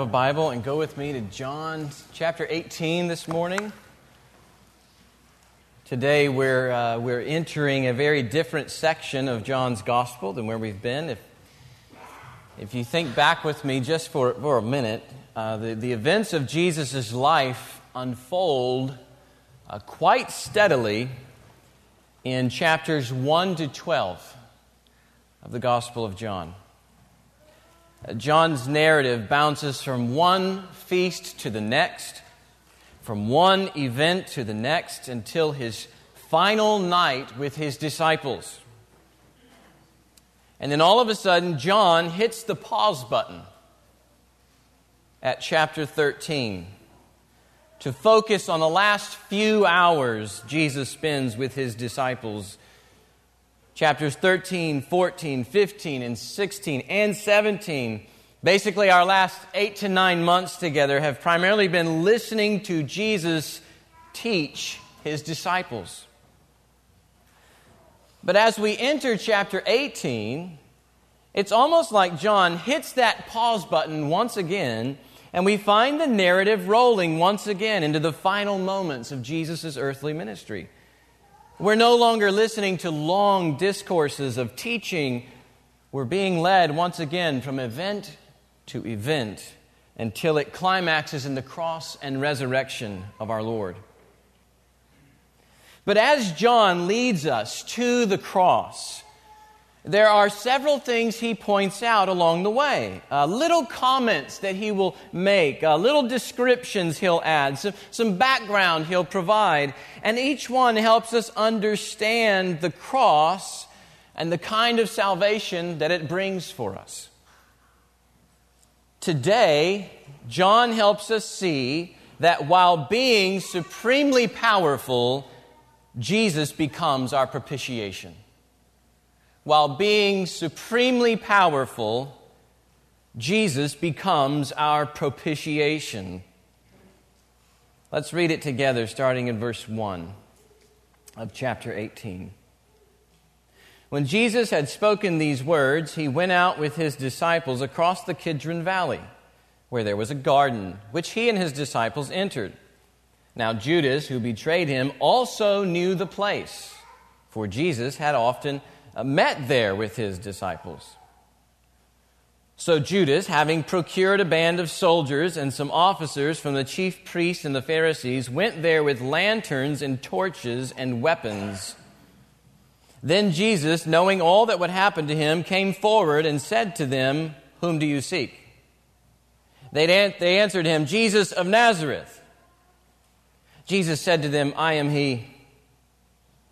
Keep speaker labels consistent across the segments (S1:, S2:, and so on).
S1: a Bible and go with me to John chapter 18 this morning. Today we're, uh, we're entering a very different section of John's gospel than where we've been. If, if you think back with me just for, for a minute, uh, the, the events of Jesus' life unfold uh, quite steadily in chapters 1 to 12 of the Gospel of John. John's narrative bounces from one feast to the next, from one event to the next, until his final night with his disciples. And then all of a sudden, John hits the pause button at chapter 13 to focus on the last few hours Jesus spends with his disciples chapters 13, 14, 15, and 16, and 17. Basically, our last eight to nine months together have primarily been listening to Jesus teach his disciples. But as we enter chapter 18, it's almost like John hits that pause button once again, and we find the narrative rolling once again into the final moments of Jesus' earthly ministry. We're no longer listening to long discourses of teaching. We're being led once again from event to event until it climaxes in the cross and resurrection of our Lord. But as John leads us to the cross, there are several things he points out along the way. Uh, little comments that he will make, uh, little descriptions he'll add, some, some background he'll provide, and each one helps us understand the cross and the kind of salvation that it brings for us. Today, John helps us see that while being supremely powerful, Jesus becomes our propitiation while being supremely powerful, Jesus becomes our propitiation. Let's read it together, starting in verse 1 of chapter 18. When Jesus had spoken these words, he went out with his disciples across the Kidron Valley, where there was a garden, which he and his disciples entered. Now, Judas, who betrayed him, also knew the place, for Jesus had often Uh, met there with his disciples. So Judas, having procured a band of soldiers and some officers from the chief priests and the Pharisees, went there with lanterns and torches and weapons. Then Jesus, knowing all that would happen to him, came forward and said to them, Whom do you seek? They, they answered him, Jesus of Nazareth. Jesus said to them, I am he.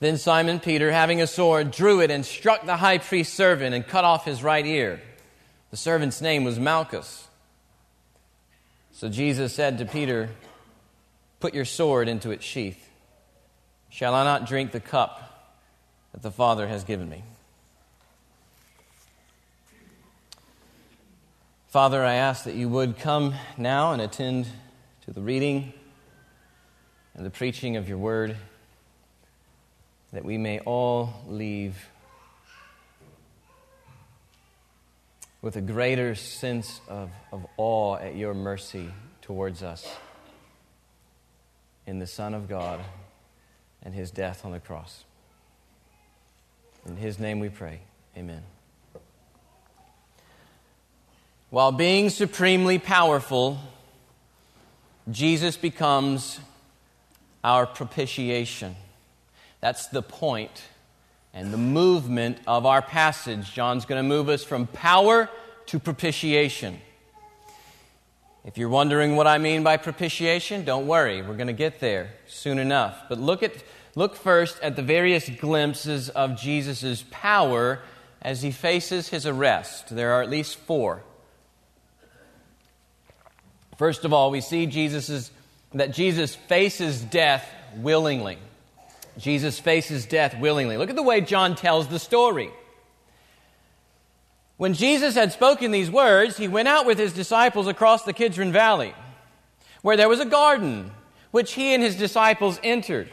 S1: Then Simon Peter, having a sword, drew it and struck the high priest's servant and cut off his right ear. The servant's name was Malchus. So Jesus said to Peter, Put your sword into its sheath. Shall I not drink the cup that the Father has given me? Father, I ask that you would come now and attend to the reading and the preaching of your word that we may all leave with a greater sense of, of awe at your mercy towards us in the Son of God and his death on the cross. In his name we pray. Amen. While being supremely powerful, Jesus becomes our propitiation. That's the point and the movement of our passage. John's going to move us from power to propitiation. If you're wondering what I mean by propitiation, don't worry, we're going to get there soon enough. But look at look first at the various glimpses of Jesus' power as he faces his arrest. There are at least four. First of all, we see Jesus's, that Jesus faces death willingly. Jesus faces death willingly. Look at the way John tells the story. When Jesus had spoken these words, he went out with his disciples across the Kidron Valley, where there was a garden, which he and his disciples entered.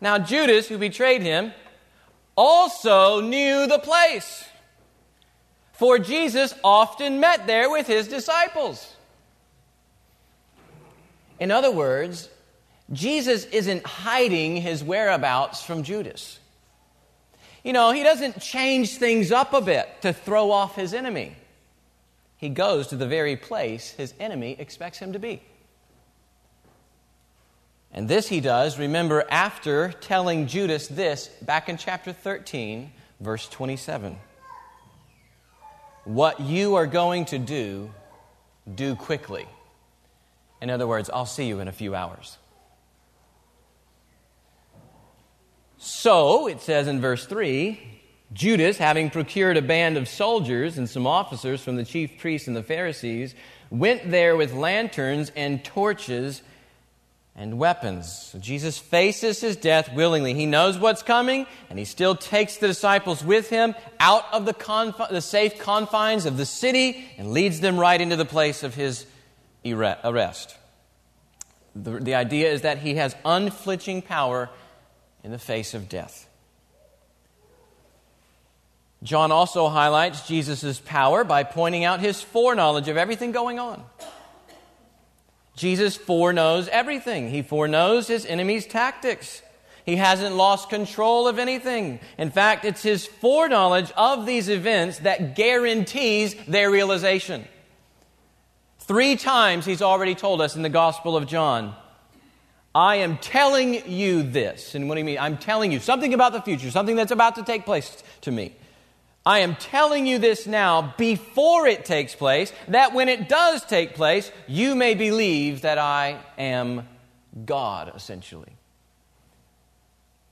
S1: Now, Judas, who betrayed him, also knew the place, for Jesus often met there with his disciples. In other words, Jesus isn't hiding his whereabouts from Judas. You know, he doesn't change things up a bit to throw off his enemy. He goes to the very place his enemy expects him to be. And this he does, remember, after telling Judas this back in chapter 13, verse 27. What you are going to do, do quickly. In other words, I'll see you in a few hours. So, it says in verse 3 Judas, having procured a band of soldiers and some officers from the chief priests and the Pharisees, went there with lanterns and torches and weapons. So Jesus faces his death willingly. He knows what's coming, and he still takes the disciples with him out of the, the safe confines of the city and leads them right into the place of his arrest. The, the idea is that he has unflinching power in the face of death. John also highlights Jesus' power by pointing out his foreknowledge of everything going on. Jesus foreknows everything. He foreknows his enemy's tactics. He hasn't lost control of anything. In fact, it's his foreknowledge of these events that guarantees their realization. Three times he's already told us in the Gospel of John I am telling you this. And what do you mean? I'm telling you something about the future, something that's about to take place to me. I am telling you this now before it takes place, that when it does take place, you may believe that I am God, essentially.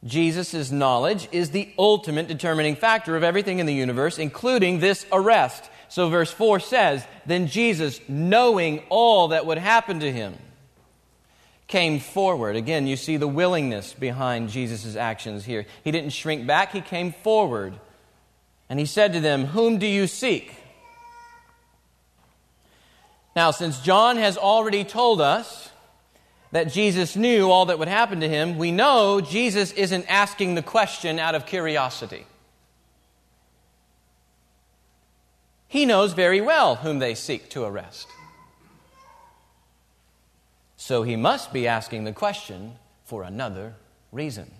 S1: Jesus' knowledge is the ultimate determining factor of everything in the universe, including this arrest. So, verse 4 says, Then Jesus, knowing all that would happen to him, came forward. Again, you see the willingness behind Jesus' actions here. He didn't shrink back, he came forward. And he said to them, Whom do you seek? Now, since John has already told us that Jesus knew all that would happen to him, we know Jesus isn't asking the question out of curiosity. He knows very well whom they seek to arrest. So he must be asking the question for another reason.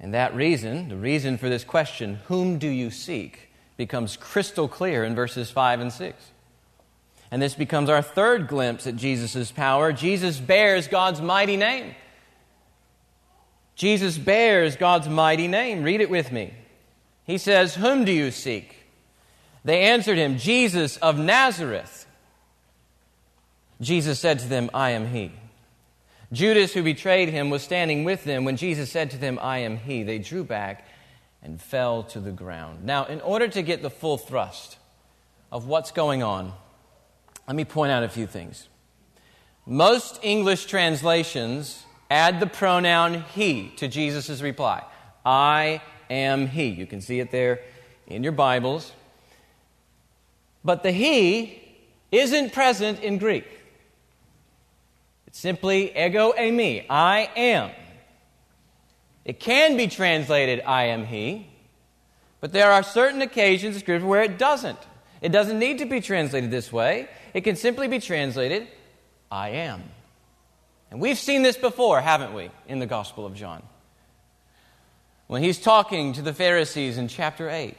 S1: And that reason, the reason for this question, whom do you seek, becomes crystal clear in verses 5 and 6. And this becomes our third glimpse at Jesus' power. Jesus bears God's mighty name. Jesus bears God's mighty name. Read it with me. He says, Whom do you seek? They answered him, Jesus of Nazareth. Jesus said to them, I am he. Judas, who betrayed him, was standing with them. When Jesus said to them, I am he, they drew back and fell to the ground. Now, in order to get the full thrust of what's going on, let me point out a few things. Most English translations add the pronoun he to Jesus' reply. I am he. You can see it there in your Bibles. But the he isn't present in Greek. Simply ego eimi, I am. It can be translated I am he, but there are certain occasions in Scripture where it doesn't. It doesn't need to be translated this way. It can simply be translated I am. And we've seen this before, haven't we, in the Gospel of John? When he's talking to the Pharisees in chapter 8,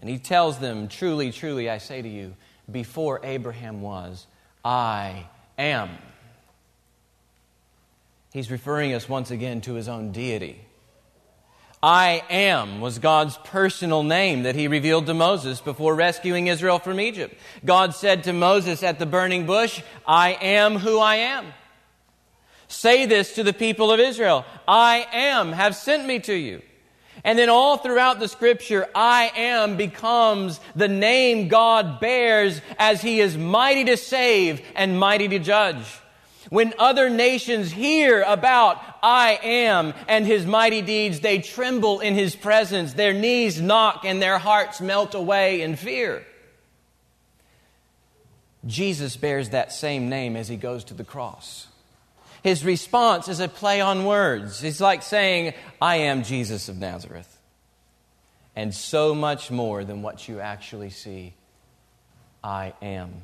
S1: and he tells them, Truly, truly, I say to you, before Abraham was, I am. He's referring us once again to his own deity. I am was God's personal name that he revealed to Moses before rescuing Israel from Egypt. God said to Moses at the burning bush, I am who I am. Say this to the people of Israel I am have sent me to you. And then all throughout the scripture, I am becomes the name God bears as he is mighty to save and mighty to judge. When other nations hear about I am and his mighty deeds, they tremble in his presence. Their knees knock and their hearts melt away in fear. Jesus bears that same name as he goes to the cross. His response is a play on words. It's like saying, I am Jesus of Nazareth. And so much more than what you actually see. I am.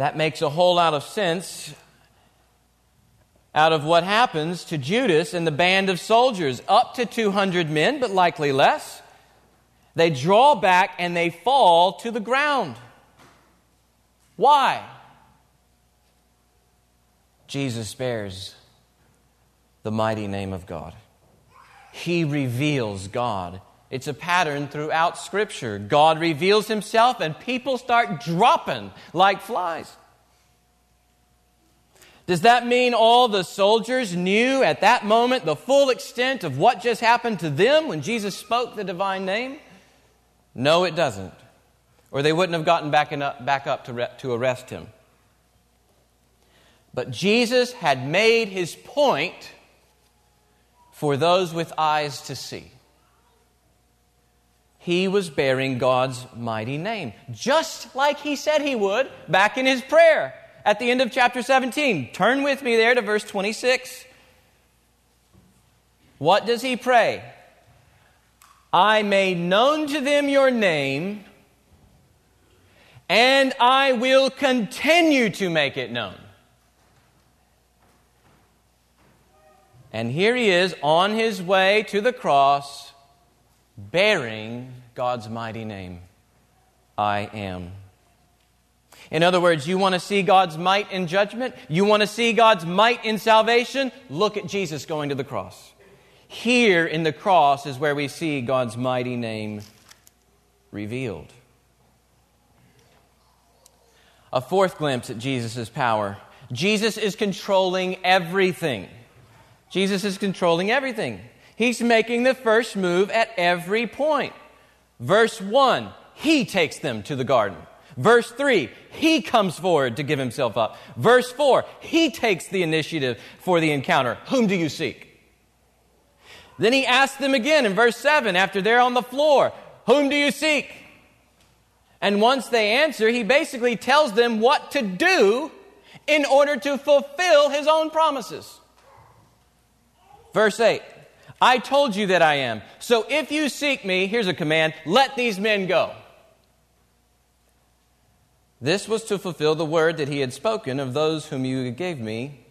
S1: That makes a whole lot of sense out of what happens to Judas and the band of soldiers. Up to 200 men, but likely less. They draw back and they fall to the ground. Why? Jesus bears the mighty name of God. He reveals God. It's a pattern throughout Scripture. God reveals Himself, and people start dropping like flies. Does that mean all the soldiers knew at that moment the full extent of what just happened to them when Jesus spoke the divine name? No, it doesn't. Or they wouldn't have gotten back, up, back up to, re- to arrest him. But Jesus had made his point for those with eyes to see. He was bearing God's mighty name, just like he said he would back in his prayer at the end of chapter 17. Turn with me there to verse 26. What does he pray? I made known to them your name, and I will continue to make it known. And here he is on his way to the cross, bearing God's mighty name I am. In other words, you want to see God's might in judgment? You want to see God's might in salvation? Look at Jesus going to the cross. Here in the cross is where we see God's mighty name revealed. A fourth glimpse at Jesus' power Jesus is controlling everything. Jesus is controlling everything. He's making the first move at every point. Verse 1, he takes them to the garden. Verse 3, he comes forward to give himself up. Verse 4, he takes the initiative for the encounter. Whom do you seek? Then he asks them again in verse 7 after they're on the floor, Whom do you seek? And once they answer, he basically tells them what to do in order to fulfill his own promises. Verse 8 I told you that I am. So if you seek me, here's a command let these men go. This was to fulfill the word that he had spoken of those whom you gave me,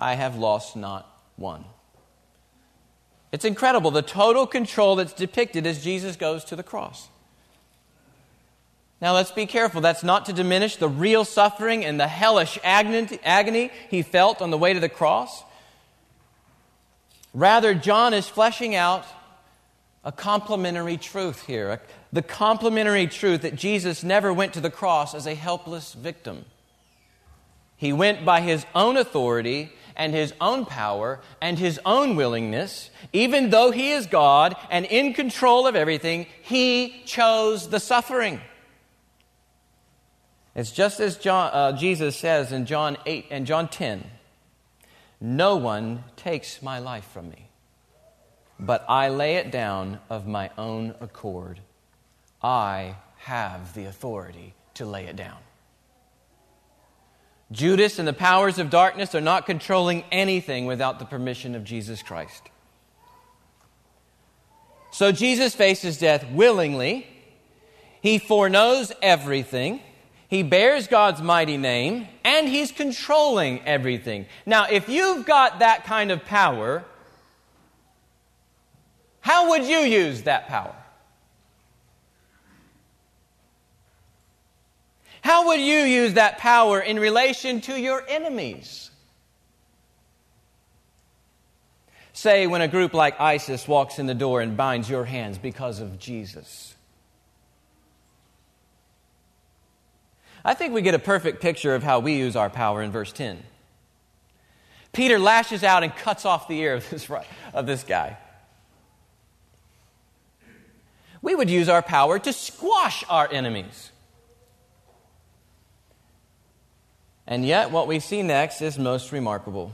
S1: I have lost not one. It's incredible the total control that's depicted as Jesus goes to the cross. Now, let's be careful. That's not to diminish the real suffering and the hellish agony he felt on the way to the cross. Rather, John is fleshing out a complementary truth here. The complementary truth that Jesus never went to the cross as a helpless victim. He went by his own authority and his own power and his own willingness. Even though he is God and in control of everything, he chose the suffering. It's just as John, uh, Jesus says in John 8 and John 10 no one takes my life from me, but I lay it down of my own accord. I have the authority to lay it down. Judas and the powers of darkness are not controlling anything without the permission of Jesus Christ. So Jesus faces death willingly. He foreknows everything. He bears God's mighty name and he's controlling everything. Now, if you've got that kind of power, how would you use that power? How would you use that power in relation to your enemies? Say, when a group like ISIS walks in the door and binds your hands because of Jesus. I think we get a perfect picture of how we use our power in verse 10. Peter lashes out and cuts off the ear of this, of this guy. We would use our power to squash our enemies. And yet, what we see next is most remarkable.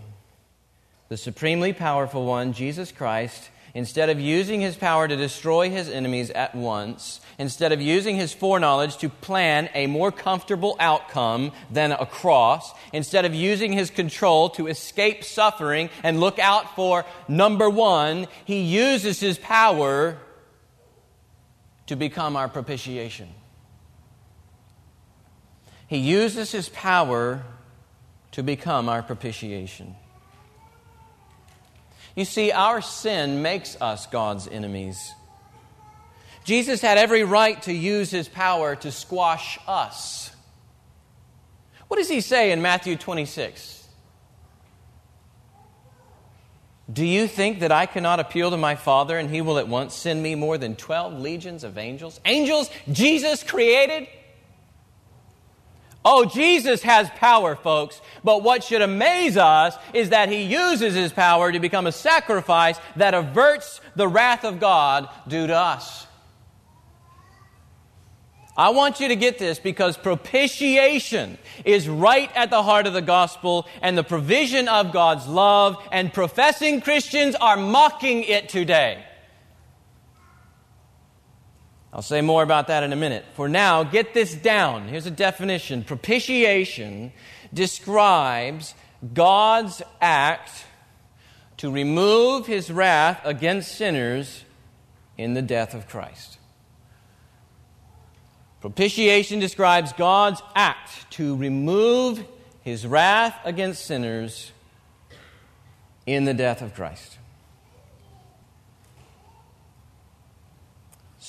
S1: The supremely powerful one, Jesus Christ, instead of using his power to destroy his enemies at once, instead of using his foreknowledge to plan a more comfortable outcome than a cross, instead of using his control to escape suffering and look out for number one, he uses his power to become our propitiation. He uses his power to become our propitiation. You see, our sin makes us God's enemies. Jesus had every right to use his power to squash us. What does he say in Matthew 26? Do you think that I cannot appeal to my Father and he will at once send me more than 12 legions of angels? Angels Jesus created? Oh, Jesus has power, folks. But what should amaze us is that he uses his power to become a sacrifice that averts the wrath of God due to us. I want you to get this because propitiation is right at the heart of the gospel and the provision of God's love, and professing Christians are mocking it today. I'll say more about that in a minute. For now, get this down. Here's a definition propitiation describes God's act to remove his wrath against sinners in the death of Christ. Propitiation describes God's act to remove his wrath against sinners in the death of Christ.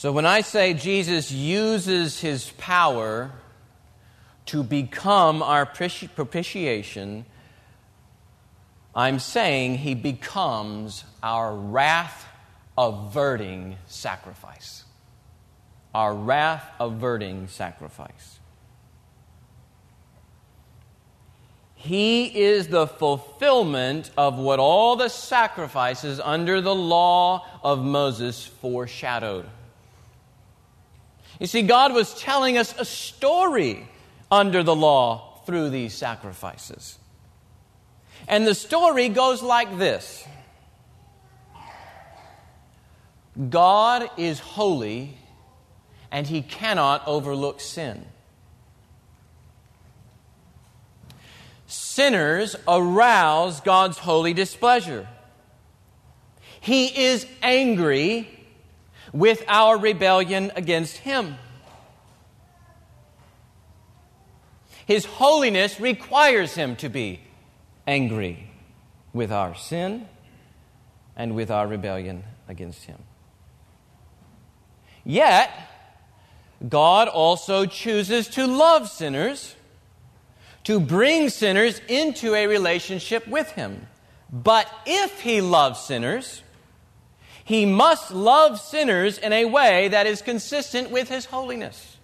S1: So when I say Jesus uses his power to become our propitiation, I'm saying he becomes our wrath averting sacrifice. Our wrath averting sacrifice. He is the fulfillment of what all the sacrifices under the law of Moses foreshadowed. You see, God was telling us a story under the law through these sacrifices. And the story goes like this God is holy, and he cannot overlook sin. Sinners arouse God's holy displeasure. He is angry with our rebellion against Him. His holiness requires Him to be angry with our sin and with our rebellion against Him. Yet, God also chooses to love sinners, to bring sinners into a relationship with Him. But if He loves sinners, he must love sinners in a way that is consistent with His holiness,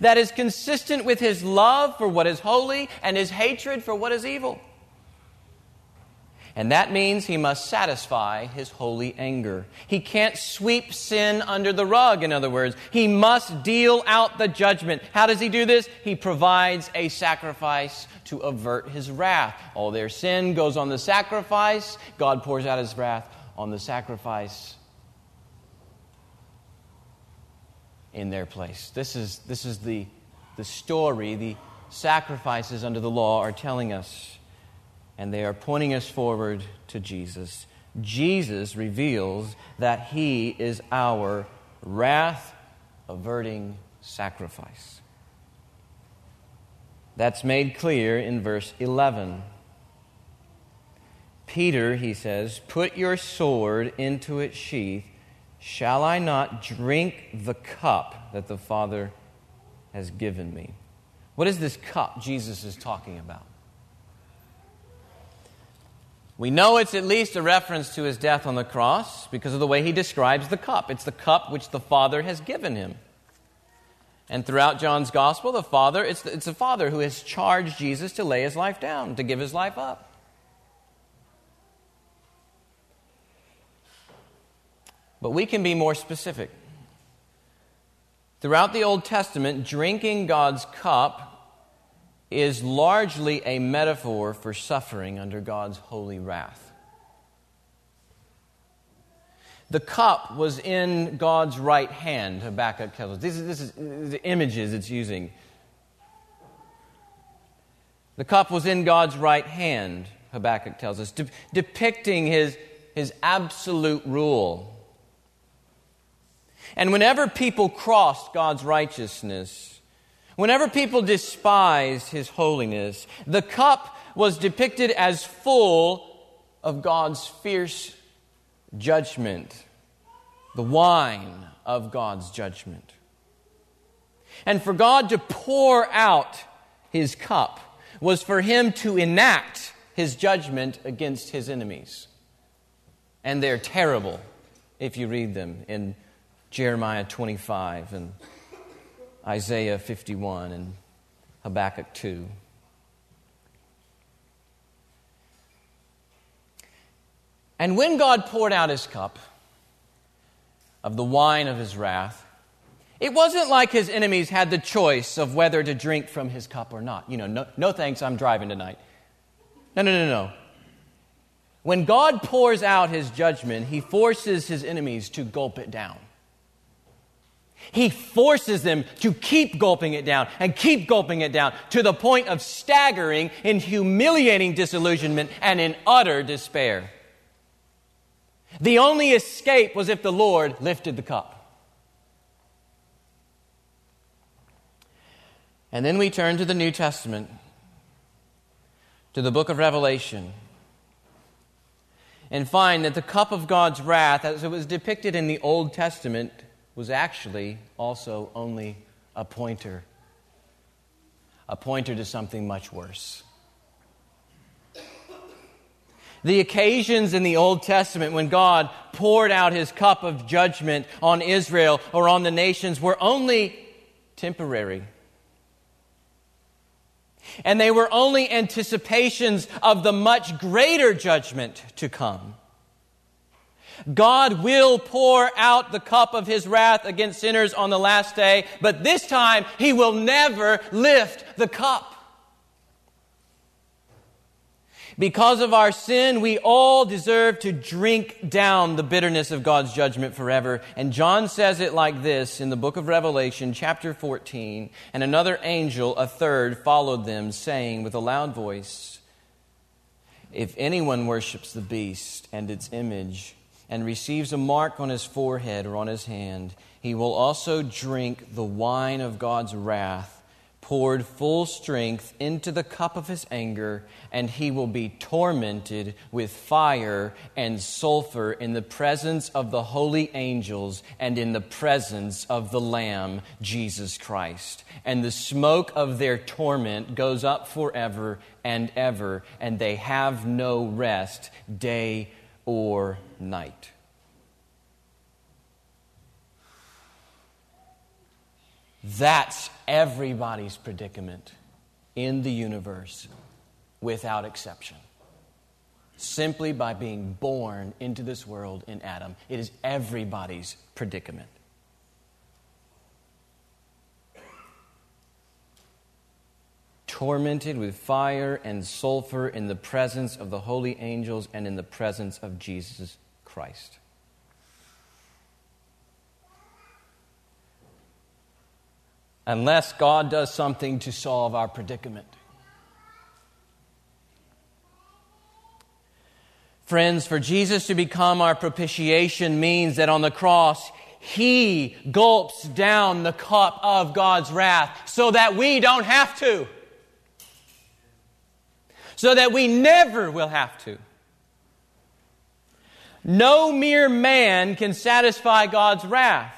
S1: that is consistent with His love for what is holy and His hatred for what is evil. And that means he must satisfy his holy anger. He can't sweep sin under the rug, in other words. He must deal out the judgment. How does he do this? He provides a sacrifice to avert his wrath. All their sin goes on the sacrifice. God pours out his wrath on the sacrifice in their place. This is, this is the, the story the sacrifices under the law are telling us, and they are pointing us forward to Jesus. Jesus reveals that he is our wrath averting sacrifice. That's made clear in verse 11. Peter, he says, put your sword into its sheath. Shall I not drink the cup that the Father has given me? What is this cup Jesus is talking about? We know it's at least a reference to his death on the cross because of the way he describes the cup. It's the cup which the Father has given him. And throughout John's gospel, the Father, it's the, it's the Father who has charged Jesus to lay his life down, to give his life up. But we can be more specific. Throughout the Old Testament, drinking God's cup is largely a metaphor for suffering under God's holy wrath. The cup was in God's right hand, Habakkuk tells us. This is, this is the images it's using. The cup was in God's right hand, Habakkuk tells us, de- depicting his, his absolute rule. And whenever people crossed God's righteousness, whenever people despised his holiness, the cup was depicted as full of God's fierce judgment, the wine of God's judgment. And for God to pour out his cup was for him to enact his judgment against his enemies. And they're terrible if you read them in Jeremiah 25 and Isaiah 51 and Habakkuk 2. And when God poured out his cup of the wine of his wrath, it wasn't like his enemies had the choice of whether to drink from his cup or not. You know, no, no thanks, I'm driving tonight. No, no, no, no. When God pours out his judgment, he forces his enemies to gulp it down. He forces them to keep gulping it down and keep gulping it down to the point of staggering in humiliating disillusionment and in utter despair. The only escape was if the Lord lifted the cup. And then we turn to the New Testament, to the book of Revelation, and find that the cup of God's wrath, as it was depicted in the Old Testament, was actually also only a pointer, a pointer to something much worse. The occasions in the Old Testament when God poured out his cup of judgment on Israel or on the nations were only temporary. And they were only anticipations of the much greater judgment to come. God will pour out the cup of his wrath against sinners on the last day, but this time he will never lift the cup. Because of our sin, we all deserve to drink down the bitterness of God's judgment forever. And John says it like this in the book of Revelation, chapter 14. And another angel, a third, followed them, saying with a loud voice, If anyone worships the beast and its image, and receives a mark on his forehead or on his hand, he will also drink the wine of God's wrath poured full strength into the cup of his anger, and he will be tormented with fire and sulfur in the presence of the holy angels and in the presence of the Lamb, Jesus Christ. And the smoke of their torment goes up forever and ever, and they have no rest day or night. That's everybody's predicament in the universe without exception. Simply by being born into this world in Adam. It is everybody's predicament. Tormented with fire and sulfur in the presence of the holy angels and in the presence of Jesus Christ. unless God does something to solve our predicament. Friends, for Jesus to become our propitiation means that on the cross, He gulps down the cup of God's wrath so that we don't have to. So that we never will have to. No mere man can satisfy God's wrath.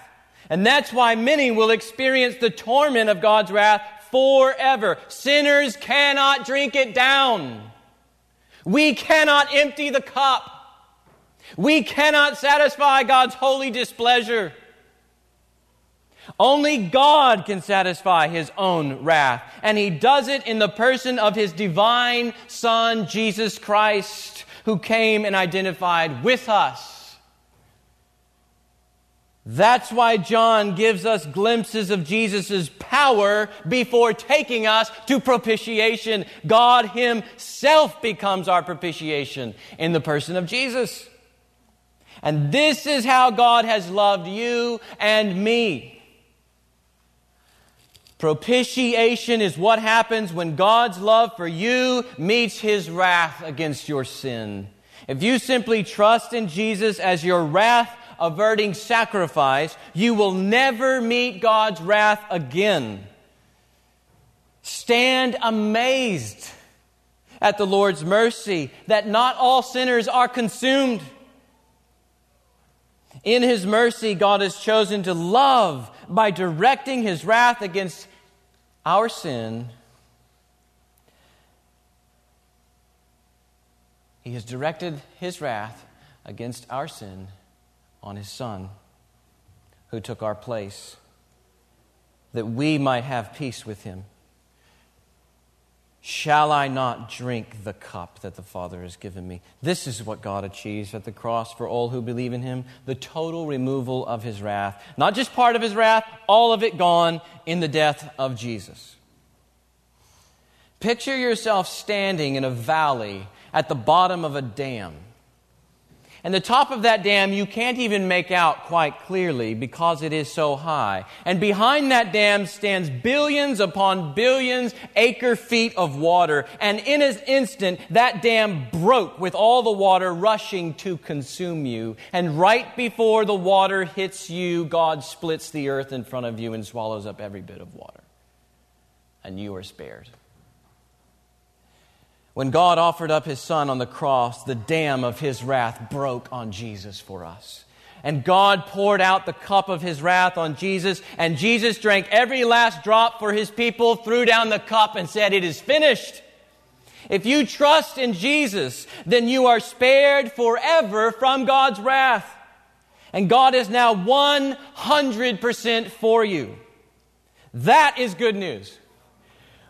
S1: And that's why many will experience the torment of God's wrath forever. Sinners cannot drink it down. We cannot empty the cup. We cannot satisfy God's holy displeasure. Only God can satisfy his own wrath, and he does it in the person of his divine Son, Jesus Christ, who came and identified with us That's why John gives us glimpses of Jesus' power before taking us to propitiation. God Himself becomes our propitiation in the person of Jesus. And this is how God has loved you and me. Propitiation is what happens when God's love for you meets His wrath against your sin. If you simply trust in Jesus as your wrath averting sacrifice, you will never meet God's wrath again. Stand amazed at the Lord's mercy that not all sinners are consumed. In His mercy, God has chosen to love by directing His wrath against our sin. He has directed His wrath against our sin on his Son, who took our place, that we might have peace with him. Shall I not drink the cup that the Father has given me? This is what God achieves at the cross for all who believe in him the total removal of his wrath. Not just part of his wrath, all of it gone in the death of Jesus. Picture yourself standing in a valley at the bottom of a dam. And the top of that dam you can't even make out quite clearly because it is so high. And behind that dam stands billions upon billions acre feet of water. And in an instant, that dam broke with all the water rushing to consume you. And right before the water hits you, God splits the earth in front of you and swallows up every bit of water. And you are spared. When God offered up his son on the cross, the dam of his wrath broke on Jesus for us. And God poured out the cup of his wrath on Jesus, and Jesus drank every last drop for his people, threw down the cup, and said, It is finished. If you trust in Jesus, then you are spared forever from God's wrath. And God is now 100% for you. That is good news.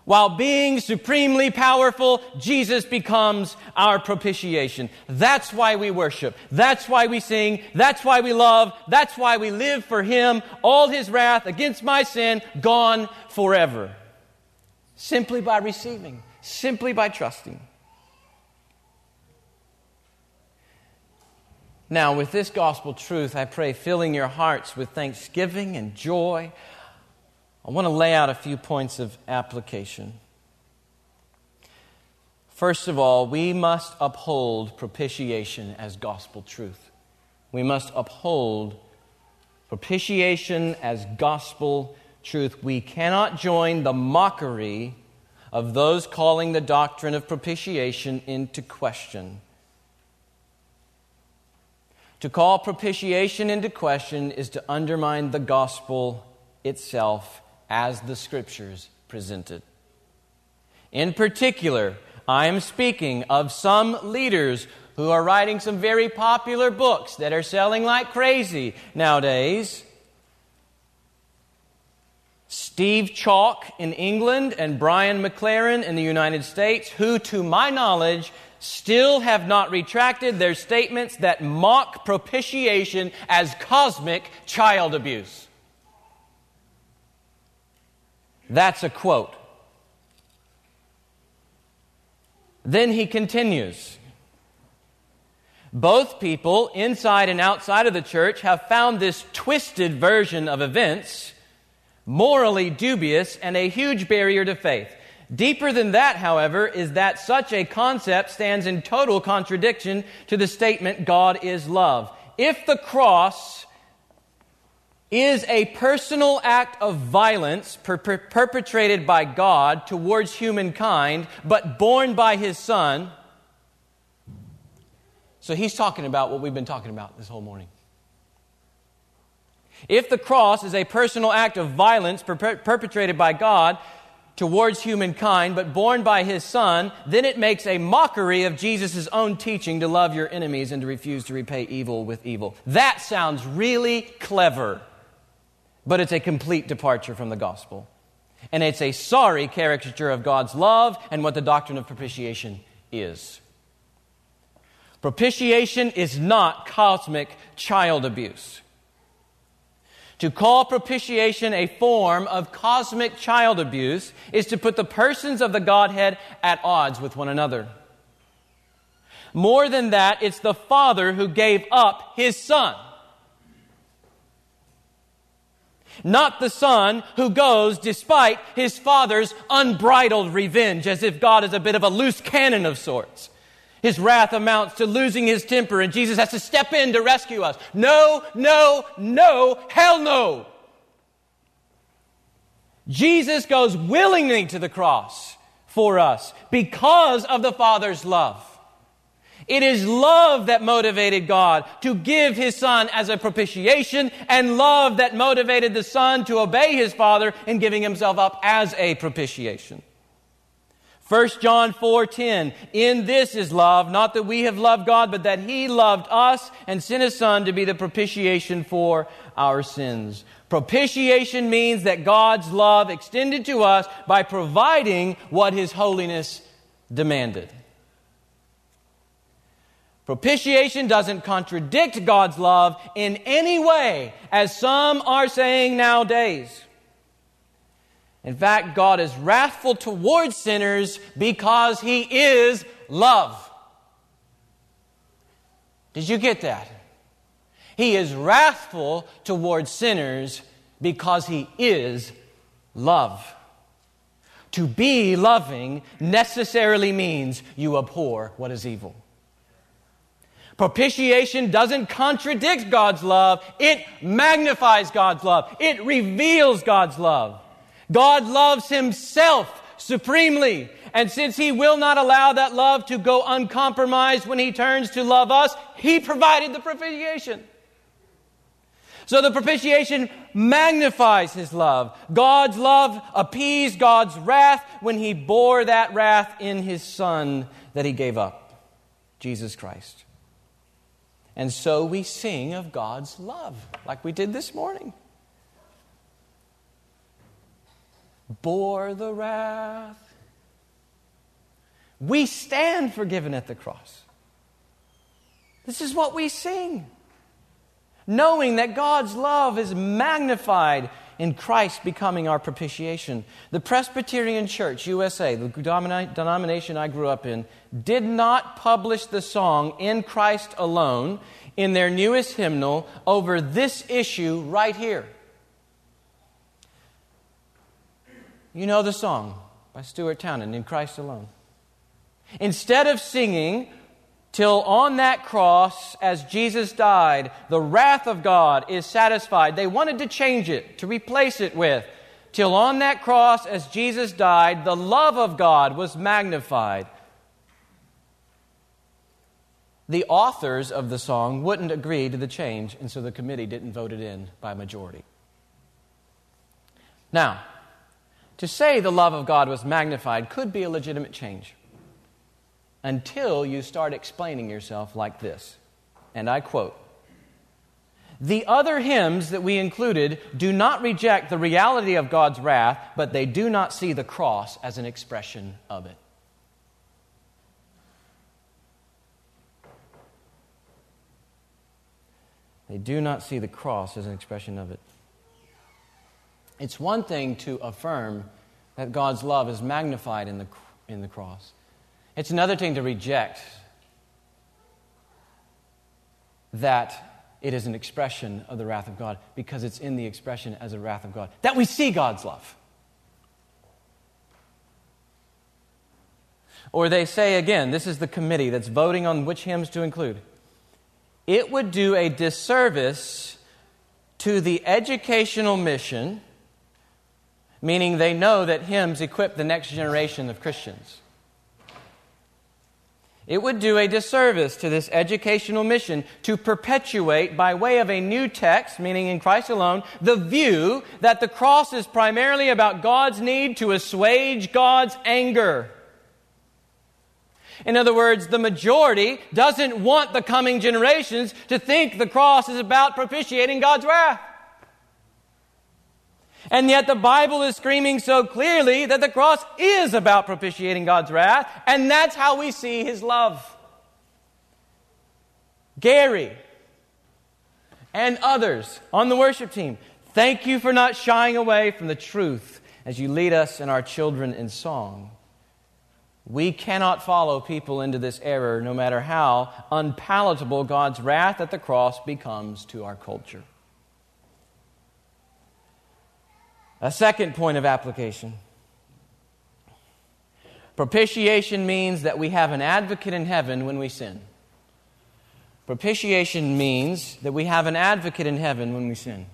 S1: While being supremely powerful, Jesus becomes our propitiation. That's why we worship. That's why we sing. That's why we love. That's why we live for Him. All His wrath against my sin gone forever. Simply by receiving, simply by trusting. Now, with this gospel truth, I pray filling your hearts with thanksgiving and joy I want to lay out a few points of application. First of all, we must uphold propitiation as gospel truth. We must uphold propitiation as gospel truth. We cannot join the mockery of those calling the doctrine of propitiation into question. To call propitiation into question is to undermine the gospel itself as the scriptures presented. In particular, I am speaking of some leaders who are writing some very popular books that are selling like crazy nowadays. Steve Chalke in England and Brian McLaren in the United States, who, to my knowledge, still have not retracted their statements that mock propitiation as cosmic child abuse. That's a quote. Then he continues. Both people, inside and outside of the church, have found this twisted version of events morally dubious and a huge barrier to faith. Deeper than that, however, is that such a concept stands in total contradiction to the statement God is love. If the cross is a personal act of violence per- per- perpetrated by God towards humankind, but borne by his Son. So he's talking about what we've been talking about this whole morning. If the cross is a personal act of violence per- perpetrated by God towards humankind, but borne by his Son, then it makes a mockery of Jesus' own teaching to love your enemies and to refuse to repay evil with evil. That sounds really clever but it's a complete departure from the gospel. And it's a sorry caricature of God's love and what the doctrine of propitiation is. Propitiation is not cosmic child abuse. To call propitiation a form of cosmic child abuse is to put the persons of the Godhead at odds with one another. More than that, it's the Father who gave up his Son. Not the Son who goes despite his Father's unbridled revenge, as if God is a bit of a loose cannon of sorts. His wrath amounts to losing his temper, and Jesus has to step in to rescue us. No, no, no, hell no. Jesus goes willingly to the cross for us because of the Father's love. It is love that motivated God to give his son as a propitiation and love that motivated the son to obey his father in giving himself up as a propitiation. 1 John 4:10 In this is love not that we have loved God but that he loved us and sent his son to be the propitiation for our sins. Propitiation means that God's love extended to us by providing what his holiness demanded. Propitiation doesn't contradict God's love in any way as some are saying nowadays. In fact, God is wrathful towards sinners because He is love. Did you get that? He is wrathful towards sinners because He is love. To be loving necessarily means you abhor what is evil. Propitiation doesn't contradict God's love, it magnifies God's love, it reveals God's love. God loves himself supremely. And since he will not allow that love to go uncompromised when he turns to love us, he provided the propitiation. So the propitiation magnifies his love. God's love appeased God's wrath when he bore that wrath in his son that he gave up, Jesus Christ. And so we sing of God's love, like we did this morning. bore the wrath. We stand forgiven at the cross. This is what we sing. Knowing that God's love is magnified in Christ becoming our propitiation. The Presbyterian Church, USA, the denomination I grew up in, did not publish the song In Christ Alone in their newest hymnal over this issue right here. You know the song by Stuart Townend, In Christ Alone. Instead of singing, Till on that cross, as Jesus died, the wrath of God is satisfied. They wanted to change it, to replace it with, Till on that cross, as Jesus died, the love of God was magnified. The authors of the song wouldn't agree to the change, and so the committee didn't vote it in by majority. Now, to say the love of God was magnified could be a legitimate change until you start explaining yourself like this. And I quote The other hymns that we included do not reject the reality of God's wrath, but they do not see the cross as an expression of it. They do not see the cross as an expression of it. It's one thing to affirm that God's love is magnified in the, in the cross, it's another thing to reject that it is an expression of the wrath of God because it's in the expression as a wrath of God that we see God's love. Or they say again, this is the committee that's voting on which hymns to include. It would do a disservice to the educational mission meaning they know that hymns equip the next generation of Christians. It would do a disservice to this educational mission to perpetuate, by way of a new text, meaning in Christ alone, the view that the cross is primarily about God's need to assuage God's anger. In other words, the majority doesn't want the coming generations to think the cross is about propitiating God's wrath. And yet the Bible is screaming so clearly that the cross is about propitiating God's wrath, and that's how we see his love. Gary and others on the worship team, Thank you for not shying away from the truth as you lead us and our children in song. We cannot follow people into this error no matter how unpalatable God's wrath at the cross becomes to our culture. A second point of application propitiation means that we have an advocate in heaven when we sin. Propitiation means that we have an advocate in heaven when we sin.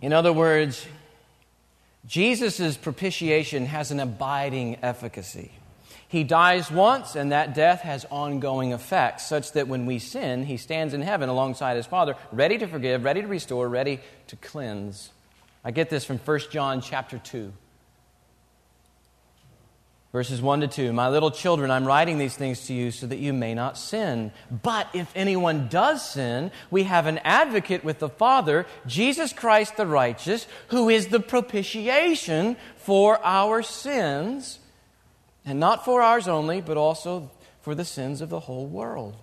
S1: In other words, Jesus' propitiation has an abiding efficacy. He dies once, and that death has ongoing effects, such that when we sin, he stands in heaven alongside his Father, ready to forgive, ready to restore, ready to cleanse. I get this from 1 John chapter 2. Verses 1 to 2 My little children, I'm writing these things to you so that you may not sin. But if anyone does sin, we have an advocate with the Father, Jesus Christ the righteous, who is the propitiation for our sins, and not for ours only, but also for the sins of the whole world.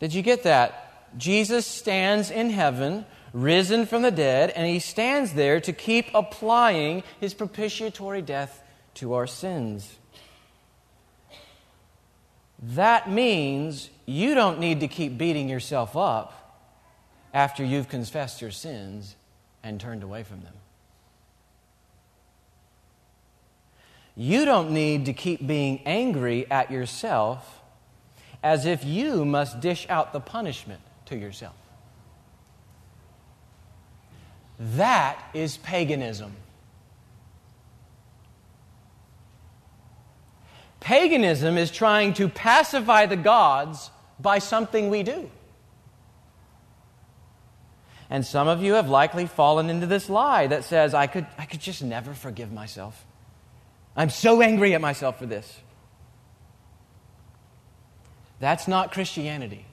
S1: Did you get that? Jesus stands in heaven risen from the dead, and he stands there to keep applying his propitiatory death to our sins. That means you don't need to keep beating yourself up after you've confessed your sins and turned away from them. You don't need to keep being angry at yourself as if you must dish out the punishment to yourself. That is paganism. Paganism is trying to pacify the gods by something we do. And some of you have likely fallen into this lie that says, I could, I could just never forgive myself. I'm so angry at myself for this. That's not Christianity.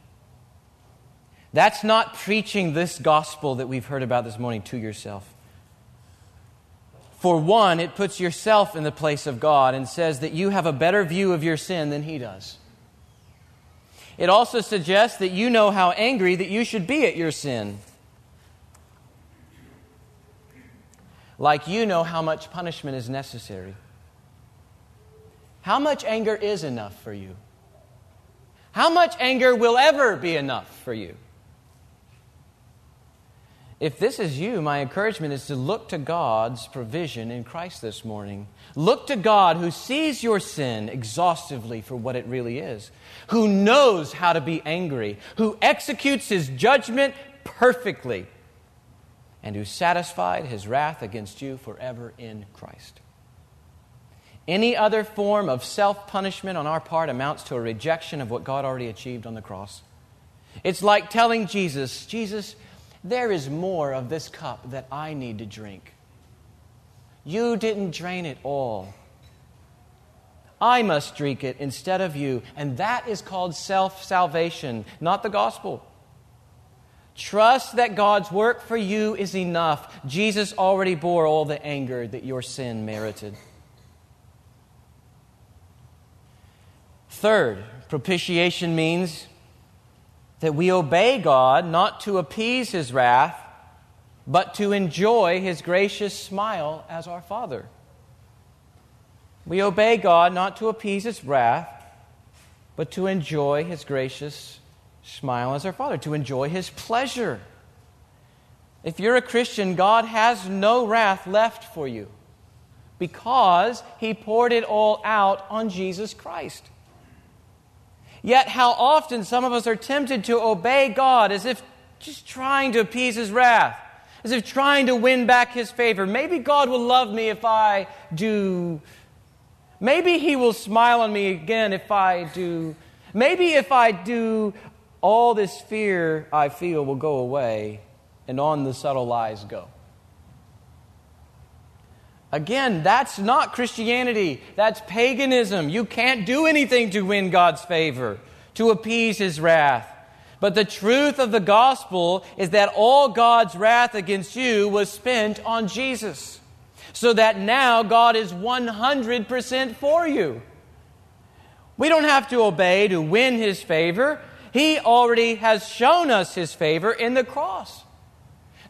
S1: That's not preaching this gospel that we've heard about this morning to yourself. For one, it puts yourself in the place of God and says that you have a better view of your sin than He does. It also suggests that you know how angry that you should be at your sin. Like you know how much punishment is necessary. How much anger is enough for you? How much anger will ever be enough for you? If this is you, my encouragement is to look to God's provision in Christ this morning. Look to God who sees your sin exhaustively for what it really is, who knows how to be angry, who executes his judgment perfectly, and who satisfied his wrath against you forever in Christ. Any other form of self punishment on our part amounts to a rejection of what God already achieved on the cross. It's like telling Jesus, Jesus, there is more of this cup that I need to drink. You didn't drain it all. I must drink it instead of you. And that is called self salvation, not the gospel. Trust that God's work for you is enough. Jesus already bore all the anger that your sin merited. Third, propitiation means that we obey God not to appease his wrath, but to enjoy his gracious smile as our Father. We obey God not to appease his wrath, but to enjoy his gracious smile as our Father, to enjoy his pleasure. If you're a Christian, God has no wrath left for you because he poured it all out on Jesus Christ. Yet, how often some of us are tempted to obey God as if just trying to appease His wrath, as if trying to win back His favor. Maybe God will love me if I do. Maybe He will smile on me again if I do. Maybe if I do, all this fear I feel will go away, and on the subtle lies go. Again, that's not Christianity. That's paganism. You can't do anything to win God's favor, to appease his wrath. But the truth of the gospel is that all God's wrath against you was spent on Jesus. So that now God is 100% for you. We don't have to obey to win his favor. He already has shown us his favor in the cross.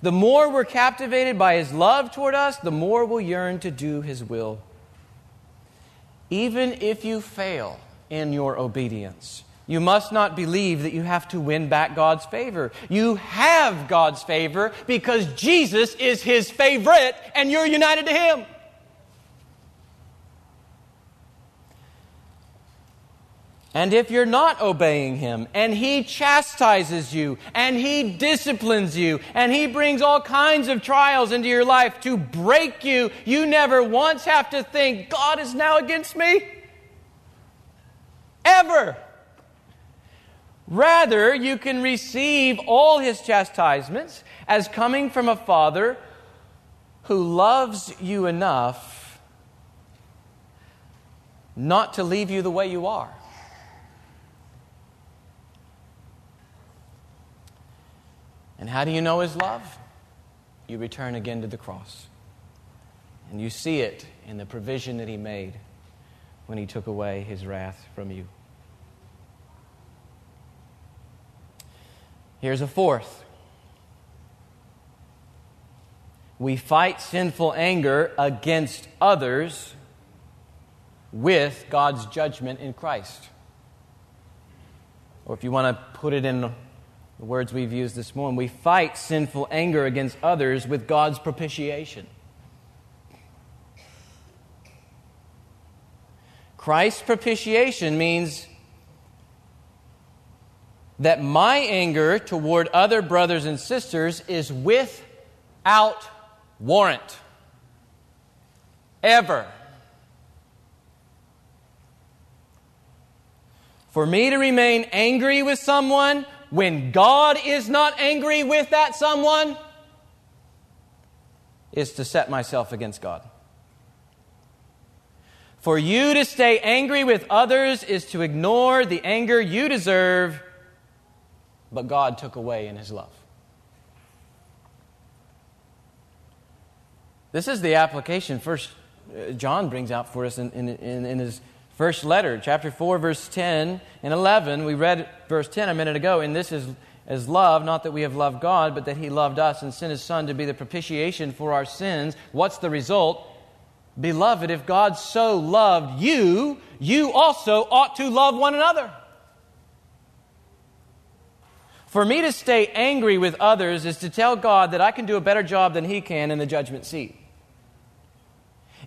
S1: The more we're captivated by his love toward us, the more we'll yearn to do his will. Even if you fail in your obedience, you must not believe that you have to win back God's favor. You have God's favor because Jesus is his favorite and you're united to him. And if you're not obeying him, and he chastises you, and he disciplines you, and he brings all kinds of trials into your life to break you, you never once have to think, God is now against me. Ever. Rather, you can receive all his chastisements as coming from a father who loves you enough not to leave you the way you are. And how do you know his love? You return again to the cross. And you see it in the provision that he made when he took away his wrath from you. Here's a fourth. We fight sinful anger against others with God's judgment in Christ. Or if you want to put it in the words we've used this morning. We fight sinful anger against others with God's propitiation. Christ's propitiation means that my anger toward other brothers and sisters is without warrant. Ever. For me to remain angry with someone when God is not angry with that someone is to set myself against God. For you to stay angry with others is to ignore the anger you deserve, but God took away in His love. This is the application First uh, John brings out for us in, in, in, in his first letter, chapter 4, verse 10 and 11. We read verse 10 a minute ago, and this is as love, not that we have loved God, but that He loved us and sent His Son to be the propitiation for our sins. What's the result? Beloved, if God so loved you, you also ought to love one another. For me to stay angry with others is to tell God that I can do a better job than He can in the judgment seat.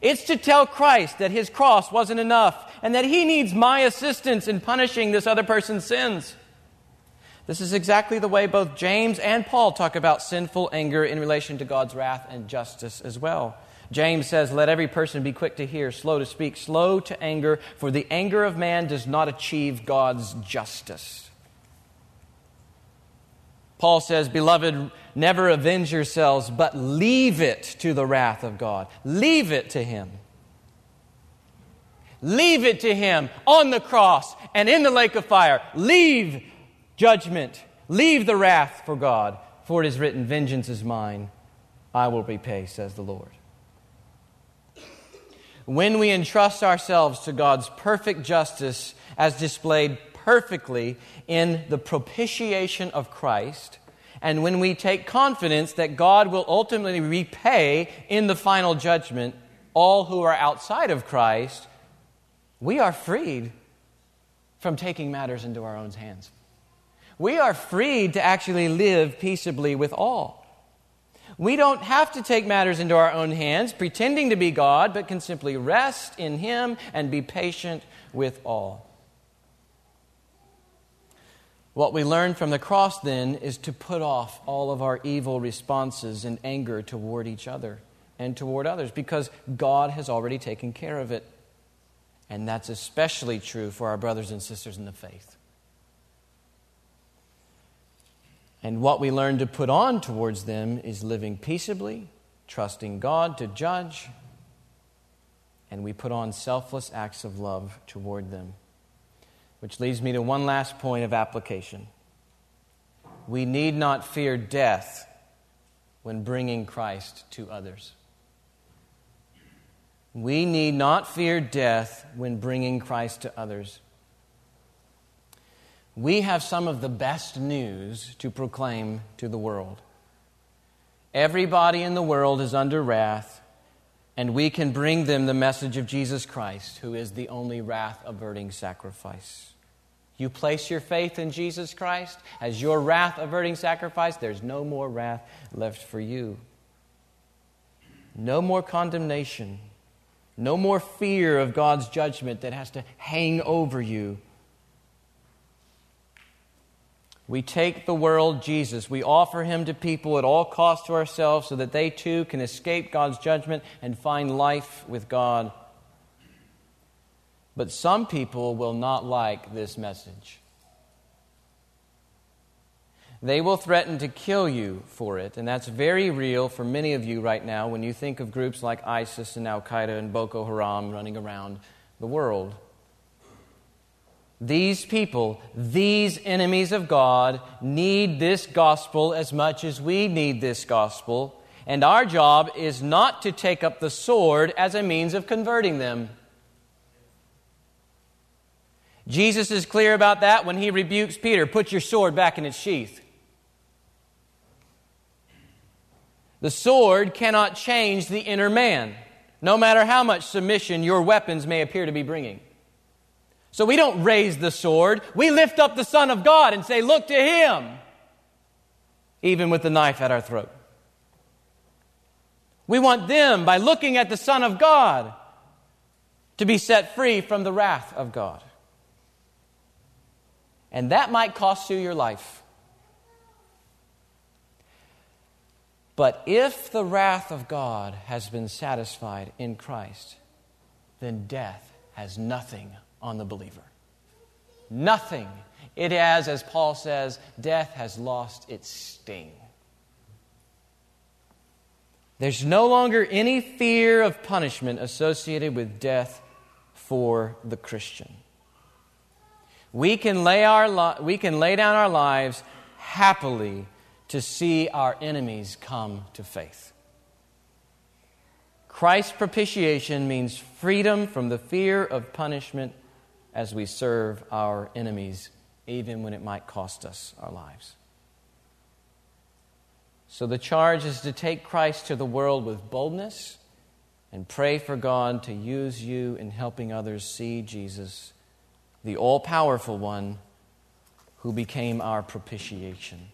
S1: It's to tell Christ that his cross wasn't enough and that he needs my assistance in punishing this other person's sins. This is exactly the way both James and Paul talk about sinful anger in relation to God's wrath and justice as well. James says, Let every person be quick to hear, slow to speak, slow to anger, for the anger of man does not achieve God's justice. Paul says, Beloved, never avenge yourselves, but leave it to the wrath of God. Leave it to Him. Leave it to Him on the cross and in the lake of fire. Leave judgment. Leave the wrath for God. For it is written, Vengeance is mine. I will repay, says the Lord. When we entrust ourselves to God's perfect justice as displayed perfectly in the propitiation of Christ, and when we take confidence that God will ultimately repay in the final judgment all who are outside of Christ, we are freed from taking matters into our own hands. We are freed to actually live peaceably with all. We don't have to take matters into our own hands, pretending to be God, but can simply rest in Him and be patient with all. What we learn from the cross then is to put off all of our evil responses and anger toward each other and toward others because God has already taken care of it. And that's especially true for our brothers and sisters in the faith. And what we learn to put on towards them is living peaceably, trusting God to judge, and we put on selfless acts of love toward them. Which leads me to one last point of application. We need not fear death when bringing Christ to others. We need not fear death when bringing Christ to others. we have some of the best news to proclaim to the world. Everybody in the world is under wrath, and we can bring them the message of Jesus Christ, who is the only wrath averting sacrifice. You place your faith in Jesus Christ as your wrath averting sacrifice, there's no more wrath left for you. No more condemnation. No more fear of God's judgment that has to hang over you. We take the world Jesus. We offer him to people at all cost to ourselves so that they too can escape God's judgment and find life with God. But some people will not like this message. They will threaten to kill you for it, and that's very real for many of you right now when you think of groups like ISIS and Al Qaeda and Boko Haram running around the world. These people, these enemies of God, need this gospel as much as we need this gospel, and our job is not to take up the sword as a means of converting them. Jesus is clear about that when he rebukes Peter put your sword back in its sheath. The sword cannot change the inner man, no matter how much submission your weapons may appear to be bringing. So we don't raise the sword. We lift up the Son of God and say, Look to Him, even with the knife at our throat. We want them, by looking at the Son of God, to be set free from the wrath of God. And that might cost you your life. But if the wrath of God has been satisfied in Christ, then death has nothing on the believer. Nothing. It has, as Paul says, death has lost its sting. There's no longer any fear of punishment associated with death for the Christian. We can lay, our li- we can lay down our lives happily to see our enemies come to faith. Christ's propitiation means freedom from the fear of punishment as we serve our enemies, even when it might cost us our lives. So the charge is to take Christ to the world with boldness and pray for God to use you in helping others see Jesus, the all powerful one who became our propitiation.